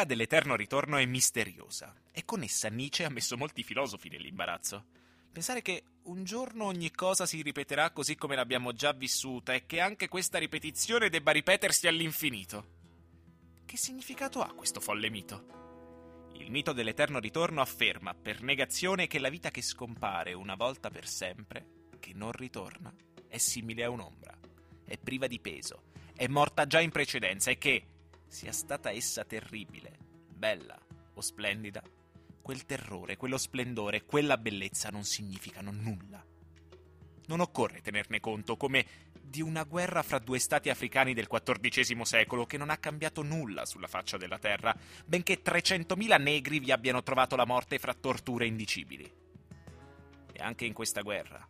L'idea dell'eterno ritorno è misteriosa e con essa Nietzsche ha messo molti filosofi nell'imbarazzo. Pensare che un giorno ogni cosa si ripeterà così come l'abbiamo già vissuta e che anche questa ripetizione debba ripetersi all'infinito. Che significato ha questo folle mito? Il mito dell'eterno ritorno afferma per negazione che la vita che scompare una volta per sempre, che non ritorna, è simile a un'ombra, è priva di peso, è morta già in precedenza e che, sia stata essa terribile, bella o splendida, quel terrore, quello splendore, quella bellezza non significano nulla. Non occorre tenerne conto come di una guerra fra due stati africani del XIV secolo che non ha cambiato nulla sulla faccia della terra, benché 300.000 negri vi abbiano trovato la morte fra torture indicibili. E anche in questa guerra,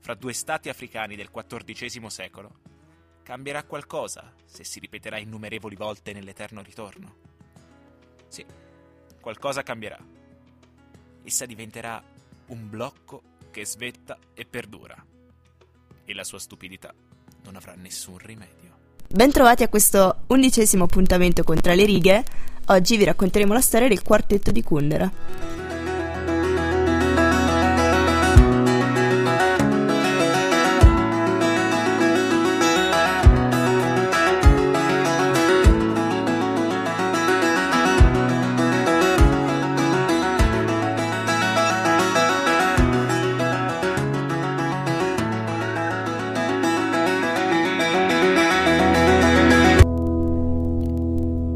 fra due stati africani del XIV secolo, cambierà qualcosa se si ripeterà innumerevoli volte nell'eterno ritorno. Sì, qualcosa cambierà essa diventerà un blocco che svetta e perdura. E la sua stupidità non avrà nessun rimedio. Bentrovati a questo undicesimo appuntamento con Tra le righe. Oggi vi racconteremo la storia del quartetto di Kundera.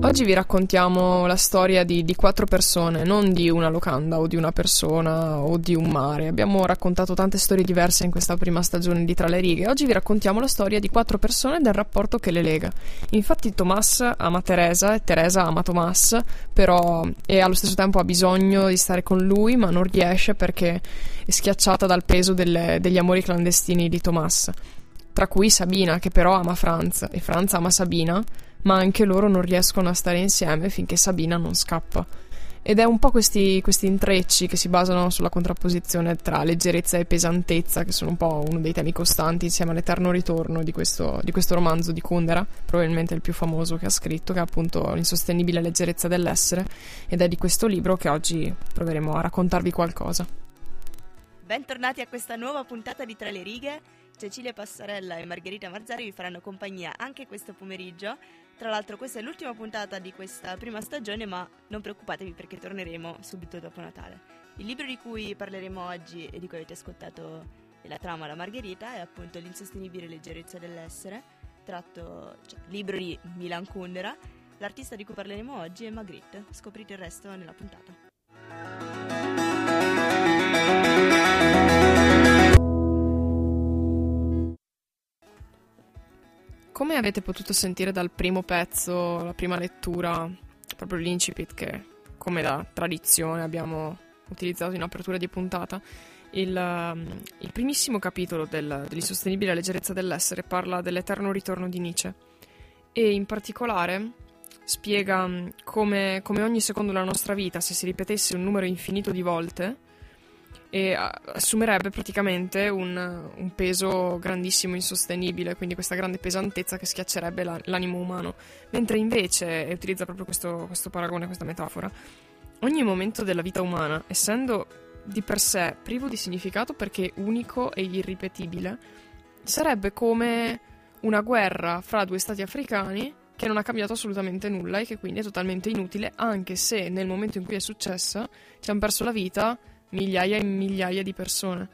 Oggi vi raccontiamo la storia di, di, quattro persone, non di una locanda o di una persona o di un mare. Abbiamo raccontato tante storie diverse in questa prima stagione di Tra le righe. Oggi vi raccontiamo la storia di quattro persone e del rapporto che le lega. Infatti Tomas ama Teresa e Teresa ama Tomas, però e allo stesso tempo ha bisogno di stare con lui, ma non riesce perché è schiacciata dal peso delle, degli amori clandestini di Tomas. Tra cui Sabina, che però ama Franz, e Franz ama Sabina ma anche loro non riescono a stare insieme finché Sabina non scappa. Ed è un po' questi, questi, intrecci che si basano sulla contrapposizione tra leggerezza e pesantezza, che sono un po' uno dei temi costanti insieme all'eterno ritorno di questo, di questo romanzo di Kundera, probabilmente il più famoso che ha scritto, che è appunto L'insostenibile leggerezza dell'essere, ed è di questo libro che oggi proveremo a raccontarvi qualcosa. Bentornati a questa nuova puntata di Tra le righe. Cecilia Passarella e Margherita Marzari vi faranno compagnia anche questo pomeriggio tra l'altro questa è l'ultima puntata di questa prima stagione, ma non preoccupatevi perché torneremo subito dopo Natale. Il libro di cui parleremo oggi e di cui avete ascoltato la trama La Margherita è appunto L'insostenibile leggerezza dell'essere, tratto cioè, libro di Milan Kundera. L'artista di cui parleremo oggi è Magritte. Scoprite il resto nella puntata. Avete potuto sentire dal primo pezzo, la prima lettura, proprio l'incipit che, come da tradizione, abbiamo utilizzato in apertura di puntata, il, um, il primissimo capitolo del, dell'insostenibile leggerezza dell'essere parla dell'eterno ritorno di Nietzsche. E in particolare spiega um, come, come ogni secondo della nostra vita, se si ripetesse un numero infinito di volte, e assumerebbe praticamente un, un, peso grandissimo, insostenibile, quindi questa grande pesantezza che schiaccerebbe la, l'animo umano. Mentre invece, e utilizza proprio questo, questo paragone, questa metafora, ogni momento della vita umana, essendo di per sé privo di significato perché unico e irripetibile, sarebbe come una guerra fra due stati africani che non ha cambiato assolutamente nulla e che quindi è totalmente inutile, anche se nel momento in cui è successa ci hanno perso la vita migliaia e migliaia di persone.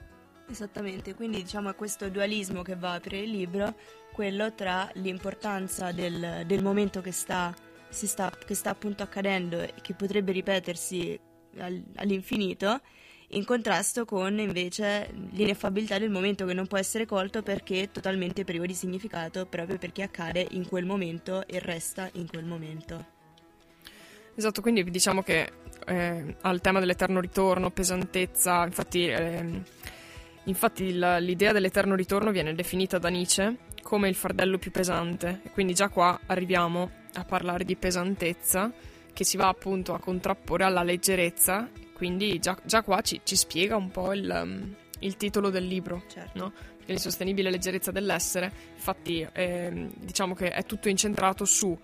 Esattamente, quindi diciamo è questo dualismo che va a aprire il libro, quello tra l'importanza del, del momento che sta, sta, che sta, appunto accadendo e che potrebbe ripetersi al, all'infinito, in contrasto con invece l'ineffabilità del momento che non può essere colto perché è totalmente privo di significato, proprio perché accade in quel momento e resta in quel momento. Esatto, quindi diciamo che eh, al tema dell'eterno ritorno, pesantezza, infatti, eh, infatti la, l'idea dell'eterno ritorno viene definita da Nietzsche come il fardello più pesante e quindi già qua arriviamo a parlare di pesantezza che si va appunto a contrapporre alla leggerezza, quindi già, già qua ci, ci, spiega un po' il, il titolo del libro, certo. no? l'insostenibile leggerezza dell'essere, infatti eh, diciamo che è tutto incentrato su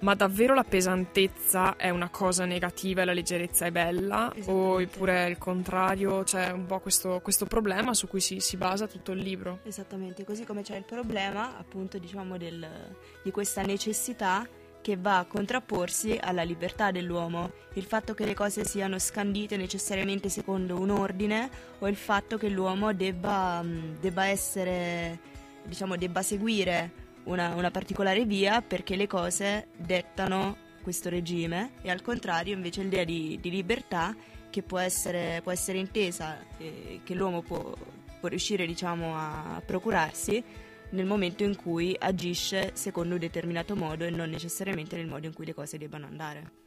ma davvero la pesantezza è una cosa negativa e la leggerezza è bella? Oppure è il contrario? C'è un po' questo, questo problema su cui si, si, basa tutto il libro. Esattamente, così come c'è il problema appunto diciamo del, di questa necessità che va a contrapporsi alla libertà dell'uomo, il fatto che le cose siano scandite necessariamente secondo un ordine o il fatto che l'uomo debba, debba essere, diciamo, debba seguire una, una particolare via perché le cose dettano questo regime e al contrario invece l'idea di, di libertà che può essere, può essere intesa, eh, che l'uomo può, può riuscire diciamo, a procurarsi nel momento in cui agisce secondo un determinato modo e non necessariamente nel modo in cui le cose debbano andare.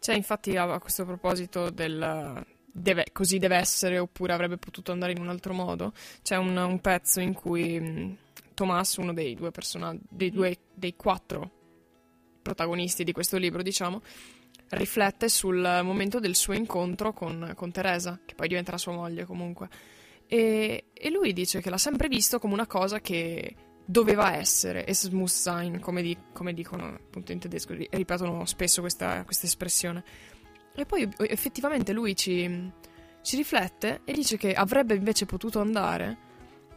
C'è infatti a, questo proposito del deve, così deve essere oppure avrebbe potuto andare in un altro modo, c'è un, un pezzo in cui Thomas, uno dei due personaggi, dei, due, dei quattro protagonisti di questo libro, diciamo, riflette sul momento del suo incontro con, con Teresa, che poi diventerà sua moglie comunque. E, e, lui dice che l'ha sempre visto come una cosa che doveva essere, es muss sein, come, di, come dicono appunto in tedesco, ripetono spesso questa, questa espressione. E poi effettivamente lui ci, ci riflette e dice che avrebbe invece potuto andare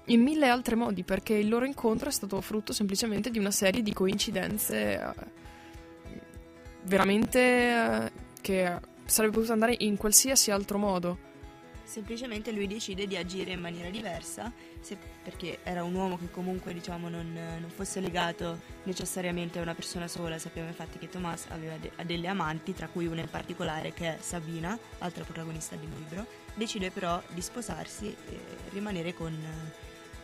in mille altri modi, perché il loro incontro è stato frutto semplicemente di una serie di coincidenze eh, veramente eh, che sarebbe potuto andare in qualsiasi altro modo. Semplicemente lui decide di agire in maniera diversa, se, perché era un uomo che comunque diciamo, non, non, fosse legato necessariamente a una persona sola. Sappiamo infatti che Thomas aveva de- delle amanti, tra cui una in particolare che è Sabina, altra protagonista del libro. Decide però di sposarsi e rimanere con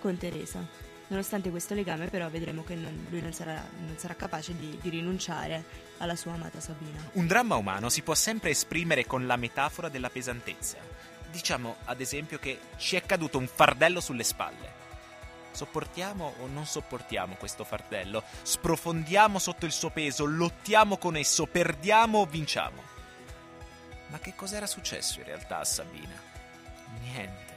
con Teresa. Nonostante questo legame, però, vedremo che non, lui non sarà, non sarà capace di, di, rinunciare alla sua amata Sabina. Un dramma umano si può sempre esprimere con la metafora della pesantezza. Diciamo, ad esempio, che ci è caduto un fardello sulle spalle. Sopportiamo o non sopportiamo questo fardello? Sprofondiamo sotto il suo peso, lottiamo con esso, perdiamo o vinciamo? Ma che cos'era successo in realtà a Sabina? Niente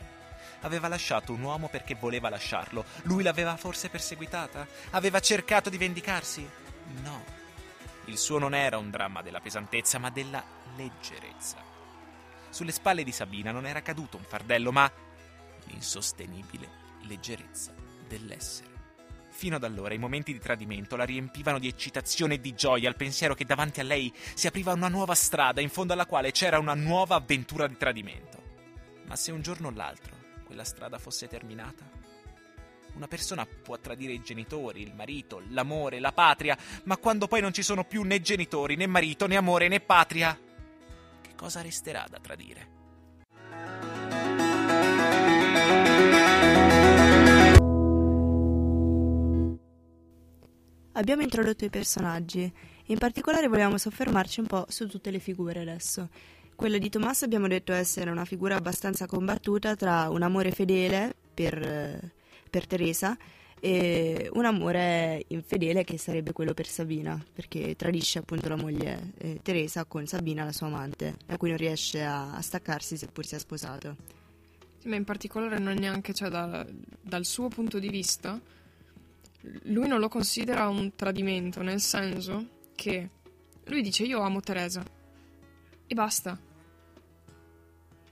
aveva lasciato un uomo perché voleva lasciarlo. Lui l'aveva forse perseguitata? Aveva cercato di vendicarsi? No. Il suo non era un dramma della pesantezza, ma della leggerezza. Sulle spalle di Sabina non era caduto un fardello, ma l'insostenibile leggerezza dell'essere. Fino ad allora i momenti di tradimento la riempivano di eccitazione e di gioia al pensiero che davanti a lei si apriva una nuova strada in fondo alla quale c'era una nuova avventura di tradimento. Ma se un giorno o l'altro quella strada fosse terminata. Una persona può tradire i genitori, il marito, l'amore, la patria, ma quando poi non ci sono più né genitori, né marito, né amore, né patria, che cosa resterà da tradire? Abbiamo introdotto i personaggi, in particolare vogliamo soffermarci un po' su tutte le figure adesso. Quella di Tommaso abbiamo detto essere una figura abbastanza combattuta tra un amore fedele per, per Teresa e un amore infedele che sarebbe quello per Sabina, perché tradisce appunto la moglie eh, Teresa con Sabina, la sua amante, a cui non riesce a, a staccarsi seppur sia sposato. Sì, ma in particolare non neanche, cioè da, dal suo punto di vista, lui non lo considera un tradimento, nel senso che lui dice io amo Teresa e basta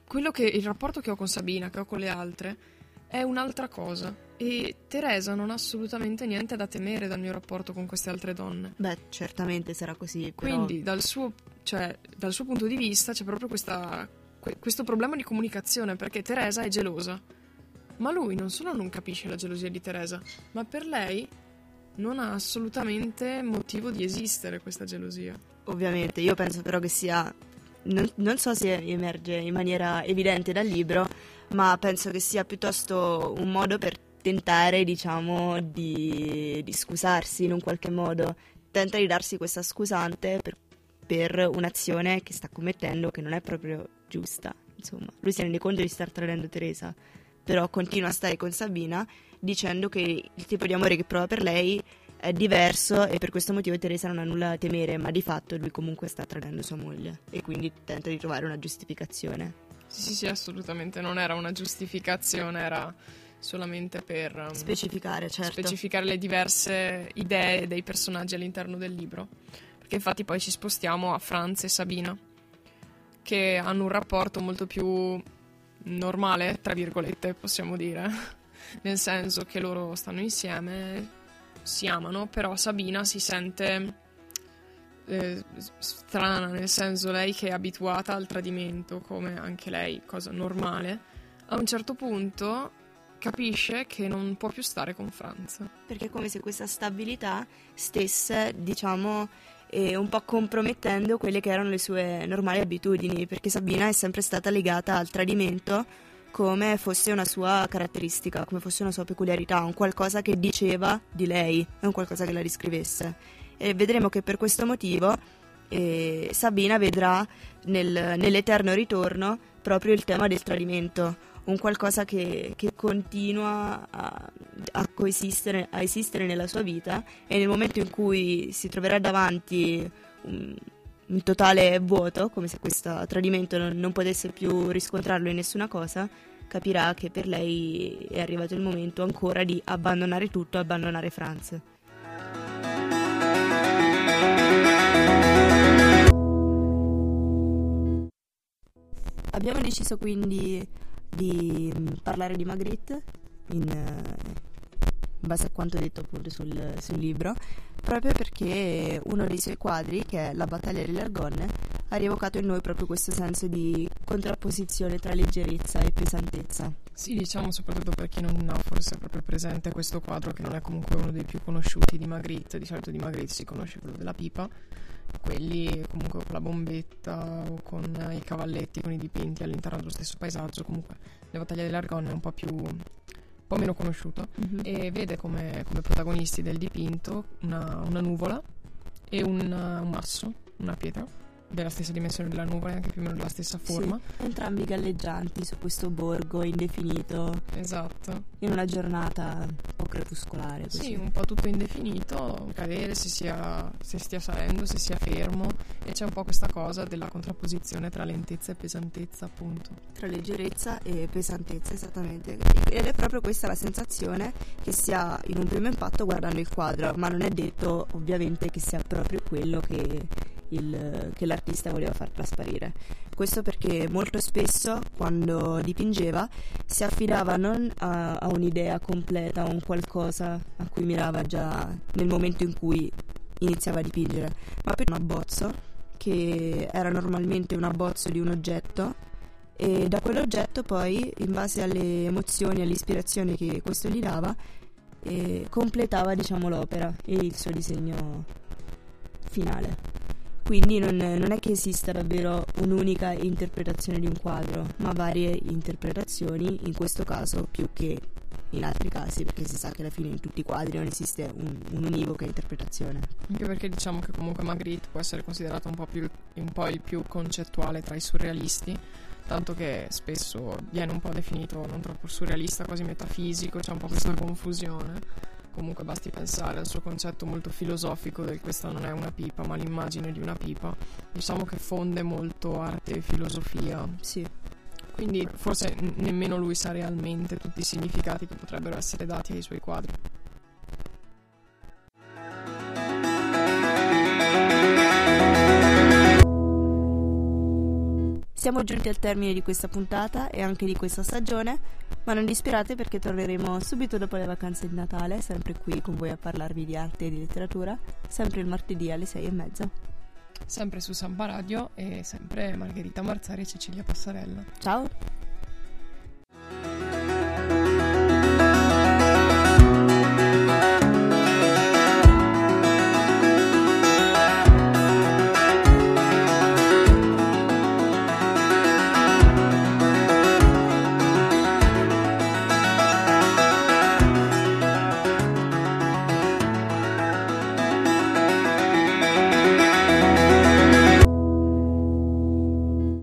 quello che il rapporto che ho con Sabina, che ho con le altre, è un'altra cosa. E Teresa non ha assolutamente niente da temere dal mio rapporto con queste altre donne. Beh, certamente sarà così. Però... Quindi, dal suo, cioè, dal suo, punto di vista, c'è proprio questa, questo problema di comunicazione, perché Teresa è gelosa. Ma lui non solo non capisce la gelosia di Teresa, ma per lei non ha assolutamente motivo di esistere questa gelosia. Ovviamente, io penso però che sia non, non so se emerge in maniera evidente dal libro, ma penso che sia piuttosto un modo per tentare, diciamo, di, di scusarsi in un qualche modo. Tenta di darsi questa scusante per, per un'azione che sta commettendo che non è proprio giusta. Insomma, lui si rende conto di star tradendo Teresa, però continua a stare con Sabina dicendo che il tipo di amore che prova per lei è diverso e per questo motivo Teresa non ha nulla da temere, ma di fatto lui comunque sta tradendo sua moglie e quindi tenta di trovare una giustificazione. Sì, sì, sì, assolutamente non era una giustificazione, era solamente per um, specificare, certo. specificare le diverse idee dei personaggi all'interno del libro. Che infatti poi ci spostiamo a Franz e Sabina, che hanno un rapporto molto più normale, tra virgolette, possiamo dire, nel senso che loro stanno insieme, si amano, però Sabina si sente eh, strana, nel senso lei che è abituata al tradimento, come anche lei, cosa normale, a un certo punto capisce che non può più stare con Franz. Perché è come se questa stabilità stesse, diciamo, eh, un po' compromettendo quelle che erano le sue normali abitudini, perché Sabina è sempre stata legata al tradimento come fosse una sua caratteristica, come fosse una sua peculiarità, un qualcosa che diceva di lei, un qualcosa che la riscrivesse. E vedremo che per questo motivo eh, Sabina vedrà nel, nell'eterno ritorno proprio il tema del tradimento, un qualcosa che, che continua a, a, coesistere, a esistere nella sua vita e nel momento in cui si troverà davanti un, un totale vuoto, come se questo tradimento non, non potesse più riscontrarlo in nessuna cosa, capirà che per lei è arrivato il momento ancora di abbandonare tutto, abbandonare Franz. Abbiamo deciso quindi di mm, parlare di Magritte in, eh, in base a quanto detto appunto sul, sul, libro, proprio perché uno dei suoi quadri, che è La battaglia delle Argonne, ha rievocato in noi proprio questo senso di contrapposizione tra leggerezza e pesantezza. Sì, diciamo soprattutto per chi non ha forse proprio presente questo quadro, che non è comunque uno dei più conosciuti di Magritte, di solito di Magritte si conosce quello della pipa, quelli comunque con la bombetta o con i cavalletti, con i dipinti all'interno dello stesso paesaggio, comunque le battaglie dell'Argonne è un po' più po' meno conosciuto mm-hmm. e vede come, come, protagonisti del dipinto una, una nuvola e un, un masso, una pietra della stessa dimensione della nuvola e anche più o meno della stessa forma. Sì, entrambi galleggianti su questo borgo indefinito. Esatto. In una giornata un po' crepuscolare. Così. Sì, un po' tutto indefinito, cadere se, sia, se stia salendo, se sia fermo e c'è un po' questa cosa della contrapposizione tra lentezza e pesantezza appunto. Tra leggerezza e pesantezza, esattamente. Ed è proprio questa la sensazione che si ha in un primo impatto guardando il quadro, ma non è detto ovviamente che sia proprio quello che il, che l'artista voleva far trasparire. Questo perché molto spesso quando dipingeva si affidava non a, a un'idea completa, a un qualcosa a cui mirava già nel momento in cui iniziava a dipingere, ma per un abbozzo che era normalmente un abbozzo di un oggetto e da quell'oggetto poi, in base alle emozioni e all'ispirazione che questo gli dava, eh, completava diciamo l'opera e il suo disegno finale. Quindi non, non, è che esista davvero un'unica interpretazione di un quadro, ma varie interpretazioni, in questo caso più che in altri casi, perché si sa che alla fine in tutti i quadri non esiste un, un'univoca interpretazione. Anche perché diciamo che comunque Magritte può essere considerato un po', più, un po' il più concettuale tra i surrealisti, tanto che spesso viene un po' definito non troppo surrealista, quasi metafisico, c'è un po' questa confusione comunque basti pensare al suo concetto molto filosofico del questa non è una pipa ma l'immagine di una pipa. Diciamo che fonde molto arte e filosofia. Sì. Quindi forse nemmeno lui sa realmente tutti i significati che potrebbero essere dati ai suoi quadri Siamo giunti al termine di questa puntata e anche di questa stagione, ma non dispirate perché torneremo subito dopo le vacanze di Natale, sempre qui con voi a parlarvi di arte e di letteratura, sempre il martedì alle sei e mezza. Sempre su Samba Radio e sempre Margherita Marzari e Cecilia Passarella. Ciao!